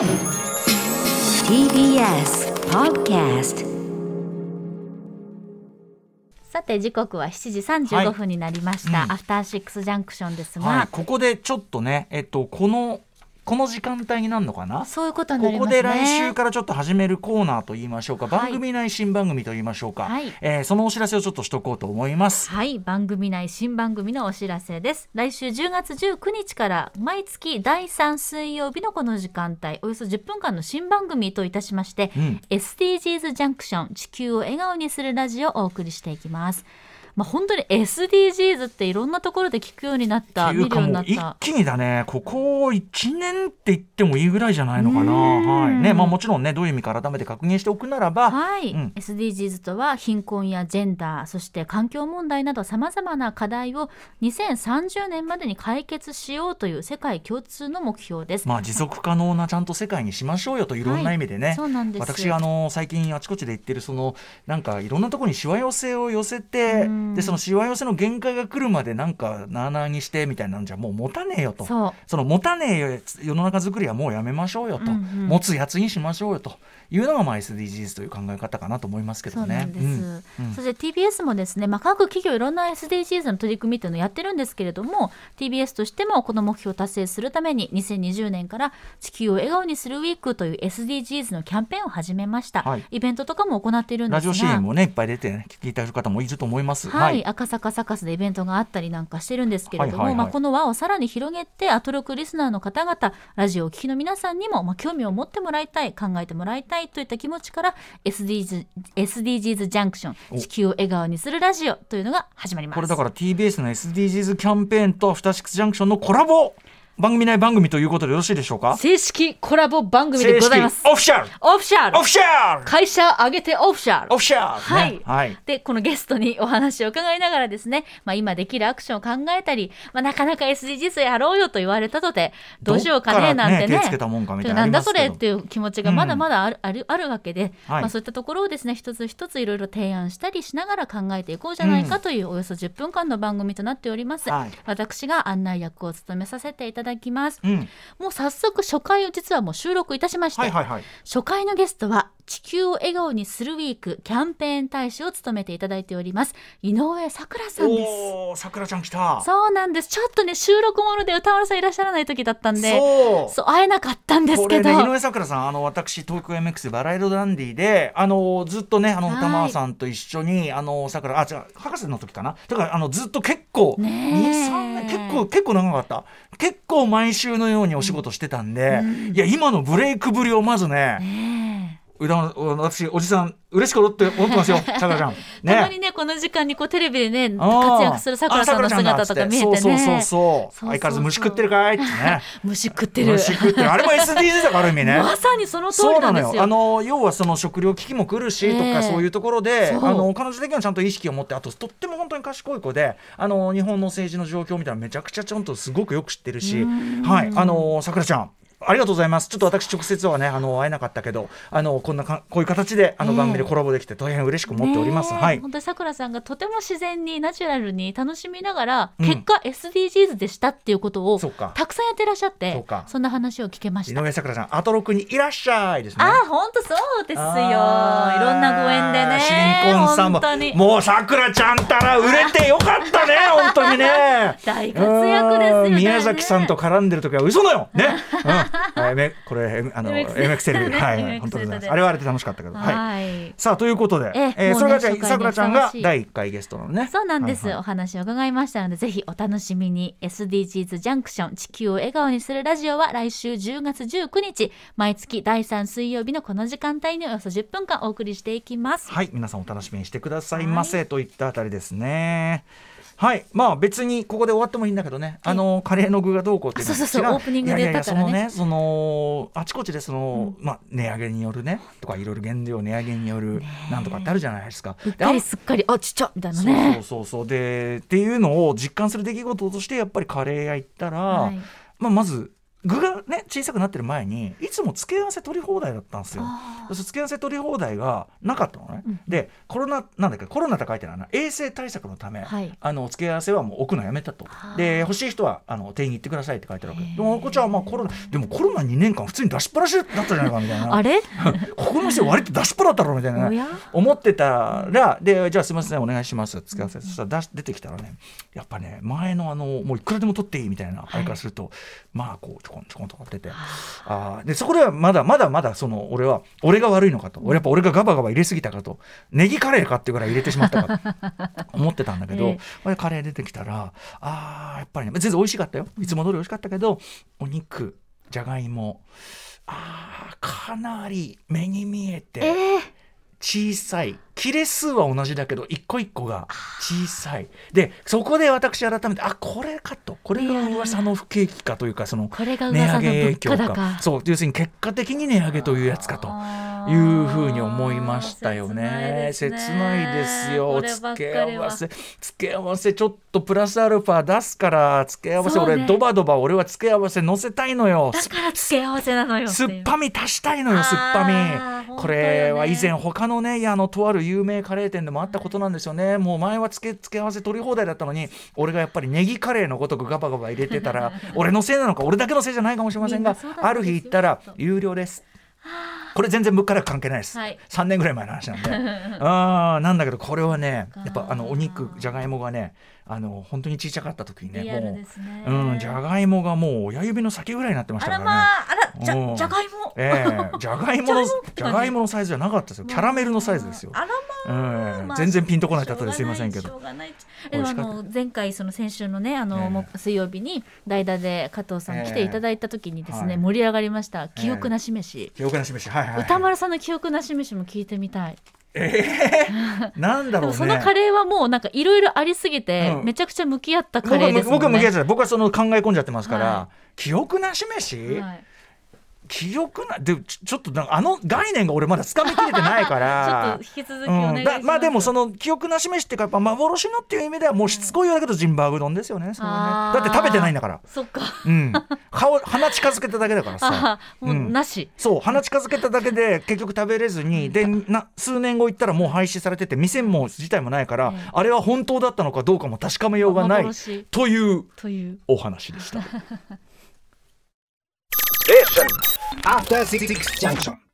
TBS Podcast さて時刻は7時35分になりました、はい。うんアフターシックスジャンクションですが、はい、ここでちょっとね、えっと、このこの時間帯になるのかな？そういうことになここりますね。で来週からちょっと始めるコーナーといいましょうか、はい。番組内新番組といいましょうか、はい。えーそのお知らせをちょっとしとこうと思います。はい。番組内新番組のお知らせです。来週10月19日から毎月第3水曜日のこの時間帯およそ10分間の新番組といたしまして、うん。SDGs ジャンクション地球を笑顔にするラジオをお送りしていきますまあ本当に SDGs っていろんなところで聞くようになった見るようになった。気にだね。ここ1年って言ってもいいぐらいじゃないのかな、うん。はい。ね。まあ、もちろんねどういう意味か改めて確認しておくならば、はい、うん。SDGs とは貧困やジェンダーそして環境問題などさまざまな課題を2030年までに解決しようという世界共通の目標です。まあ、持続可能なちゃんと世界にしましょうよといろんな意味でね、はい。そうなんです私あの最近あちこちで言ってるそのなんかいろんなところにしわ寄せを寄せてうんでそのしわ寄せの限界が来るまでなんかなあなあにしてみたいなんじゃもう持たねえよと。その持たねえ世の中づくりはもうやめましょうよと、うんうん。持つやつにしましょうよというのがまあ SDGs という考え方かなと思いますけどね。そうなんです、うん。して TBS もですね、まあ、各企業いろんな SDGs の取り組みというのをやってるんですけれども TBS としてもこの目標を達成するために2020年から地球を笑顔にするウィークという SDGs のキャンペーンを始めました、はい。イベントとかも行っているんですが。ラジオ CM もねいっぱい出て、ね、聞いてる方もいると思います。はい、赤坂サカスでイベントがあったりなんかしてるんですけれども、まあ、この輪をさらに広げてアトロクリスナーの方々ラジオをお聞きの皆さんにも、まあ、興味を持ってもらいたい考えてもらいたいといった気持ちから SDGs, SDGs ジャンクショお。ン地球を笑顔にするラジオというのが始まります。これだから TBS の SDGs キャンペーンとアフターシックスジャンクションのコラボ番組内番組ということでよろしいでしょうか？正式コラボ番組でございます。オフィシャルオフィシャルオフィシャル会社挙げてオフィシャルオフィシャル、はい。ねはい。でこのゲストにお話を伺いながらですね、まあ、今できるアクションを考えたり、まあ、なかなか SDGs やろうよと言われたのでどうしようかねなんてね。ね手つけたもんかみたいななんだそれっていう気持ちがまだまだある,、あるあるわけで、はい。まあ、そういったところをですね一つ一ついろいろ提案したりしながら考えていこうじゃないかというおよそ10分間の番組となっております、はい。私が案内役を務めさせていただきます、うん。もう早速初回を実はもう収録いたしまして、はいはいはい。初回のゲストは地球を笑顔にするウィークキャンペーン大使を務めていただいております。井上さくらさんです。さくらちゃん来た。そうなんです。ちょっとね収録もので歌丸さんいらっしゃらない時だったんでそう。会えなかったんですこけど、れね井上咲楽さんあの私東京 MX バラ色ダンディであのずっとねあのはい。玉川さんと一緒にあのさくらあ違う博士の時かな？だからあのずっと結構ねえ。23年結構結構長かった。結構毎週のようにお仕事してたんで、いや今のブレイクぶりをまずねね私おじさん嬉しく思って思ってますよ。さくらちゃん。えたまにねこの時間にこうテレビでね活躍するさくらさんの姿とか見えてね。そうそうそう相変わらず虫食ってるかいってね。虫食ってる。虫食ってる。あれも SDGs だからある意味ね。まさにその通そうりなですよ。あの要はその食料危機も来るしとか、ええ。そういうところであの彼女的にはちゃんと意識を持ってあととっても本当に賢い子であの日本の政治の状況みたいなのめちゃくちゃちゃんとすごくよく知ってるし。はい。あのさくらちゃんありがとうございます。ちょっと私直接はね、あの会えなかったけど、あのこんなかこういう形であのええ。番組でコラボできて大変嬉しく思っております。はい。本当にさくらさんがとても自然にナチュラルに楽しみながら、うん。結果 SDGs でしたっていうことをそうか。たくさんやってらっしゃってそんな話を聞けました。井上さくらちゃん、アトロクにいらっしゃいですね。ああ本当そうですよ。いろんなご縁でね。新婚さんももうさくらちゃんたら売れてよかったね 本当にね。大活躍ですようん。宮崎さんとね絡んでる時は嘘だよ。ね、うんはいめこれあの MX MX テレビ。で はい、本当ですあれはあれで楽しかったけど。はい、はい。さあということで、えそれがじゃさくらちゃんが第1回ゲストなのね。そうなんです、お話を伺いましたのでぜひお楽しみに。SDGs ジャンクション地球を笑顔にするラジオは来週10月19日毎月第3水曜日のこの時間帯におよそ10分間お送りしていきます。はい。皆さんお楽しみにしてくださいませ、といったあたりですねはい。まあ別にここで終わってもいいんだけどね。あのカレーの具がどうこうっていうのはそうそうそう違オープニングでだからね。そのねそのあちこちでその、まあ値上げによるねとかいろいろ原料値上げによるなんとかってあるじゃないですか。うっすっかりあちっちゃみたいなね。そうそうそう。でっていうのを実感する出来事としてやっぱりカレー屋行ったら、はい。まあ、まず具がね小さくなってる前にいつも付け合わせ取り放題だったんですよ。そう付け合わせ取り放題がなかったのね。うんでコロナなんだっけコロナって書いてあるな衛生対策のため、はいあの付け合わせはもう置くのやめたとはあ。で欲しい人はあの店員に行ってくださいって書いてあるわけ。でもこっちはまあコロナでもコロナ2年間普通に出しっぱなしだったじゃないかみたいな。あれ？ここの店割と出しっぱだったろみたいなね思ってたらでじゃあすみませんお願いしますって付け合わせそしたら出し出てきたらねやっぱね前のあのもういくらでも取っていいみたいなあれからすると、まあこうちょこんちょこんとかって。てあー。でそこではまだまだまだその俺は俺が悪いのかと。俺やっぱ俺がガバガバ入れすぎたかと。ネギカレーかっていうぐらい入れてしまったかと。思ってたんだけど、ええ。これカレー出てきたらあーやっぱりね全然美味しかったよ。いつも通り美味しかったけどお肉じゃがいもあーかなり目に見えて。えー小さい切れ数は同じだけど一個一個が小さい。でそこで私改めてあこれかと。これが噂の不景気かというかその値上げ影響か。そう要するに結果的に値上げというやつかと。いうふうに思いましたよね。切切ないですよ。付け合わせ付け合わせちょっとプラスアルファ出すから付け合わせ、ね。俺ドバドバ俺は付け合わせ乗せたいのよ。だから付け合わせなのよ酸っぱみ足したいのよ酸っぱあみーこれは以前本他のねあのとある有名カレー店でもあったことなんですよね。もう前は付け付け合わせ取り放題だったのに俺がやっぱりネギカレーのごとくガバガバ入れてたら 俺のせいなのか俺だけのせいじゃないかもしれませんがある日行ったら有料です。これ全然物価高関係ないです、はい。3年ぐらい前の話なんで。あ ーなんだけどこれはねやっぱあのお肉じゃがいもがねあの本当に小さかった時にねリアルもう、うん、じゃがいもがもう親指の先ぐらいになってましあたからね。らまああらじうん。ゃじゃがいも。ええじゃがいもの じゃがいものサイズじゃなかったですよ。キャラメルのサイズですよ。あらええまあ全然ピンとこない方ですいませんけど。しょうがない。あの前回その先週のねあの、ええ。も水曜日に代打で加藤さん来ていただいた時にですね、はい。盛り上がりました。記憶なし飯、記憶なし飯。はいはい、はい、歌丸さんの記憶なし飯も聞いてみたい。なんだろうね。そのカレーはもうなんかいろいろありすぎて、うん。めちゃくちゃ向き合ったカレーですもんね。僕は向き合っちゃう僕はその考え込んじゃってますから、は記憶なし飯、はい記憶なでちょちょっとあの概念が俺まだつかみきれてないか ちょらっと引き続きお願いします。うん、だまあでもその記憶なし飯っていうかやっぱ幻のっていう意味ではもうしつこいようだけどジンバーグ丼ですよねね。だって食べてないんだから。そっか。うん。顔鼻近づけただけだからさ。あもううん。なし。そう鼻近づけただけで結局食べれずにでな数年後行ったらもう廃止されてて店も自体もないから、ええ。あれは本当だったのかどうかも確かめようがない幻。というという。お話でした。After Six Junction.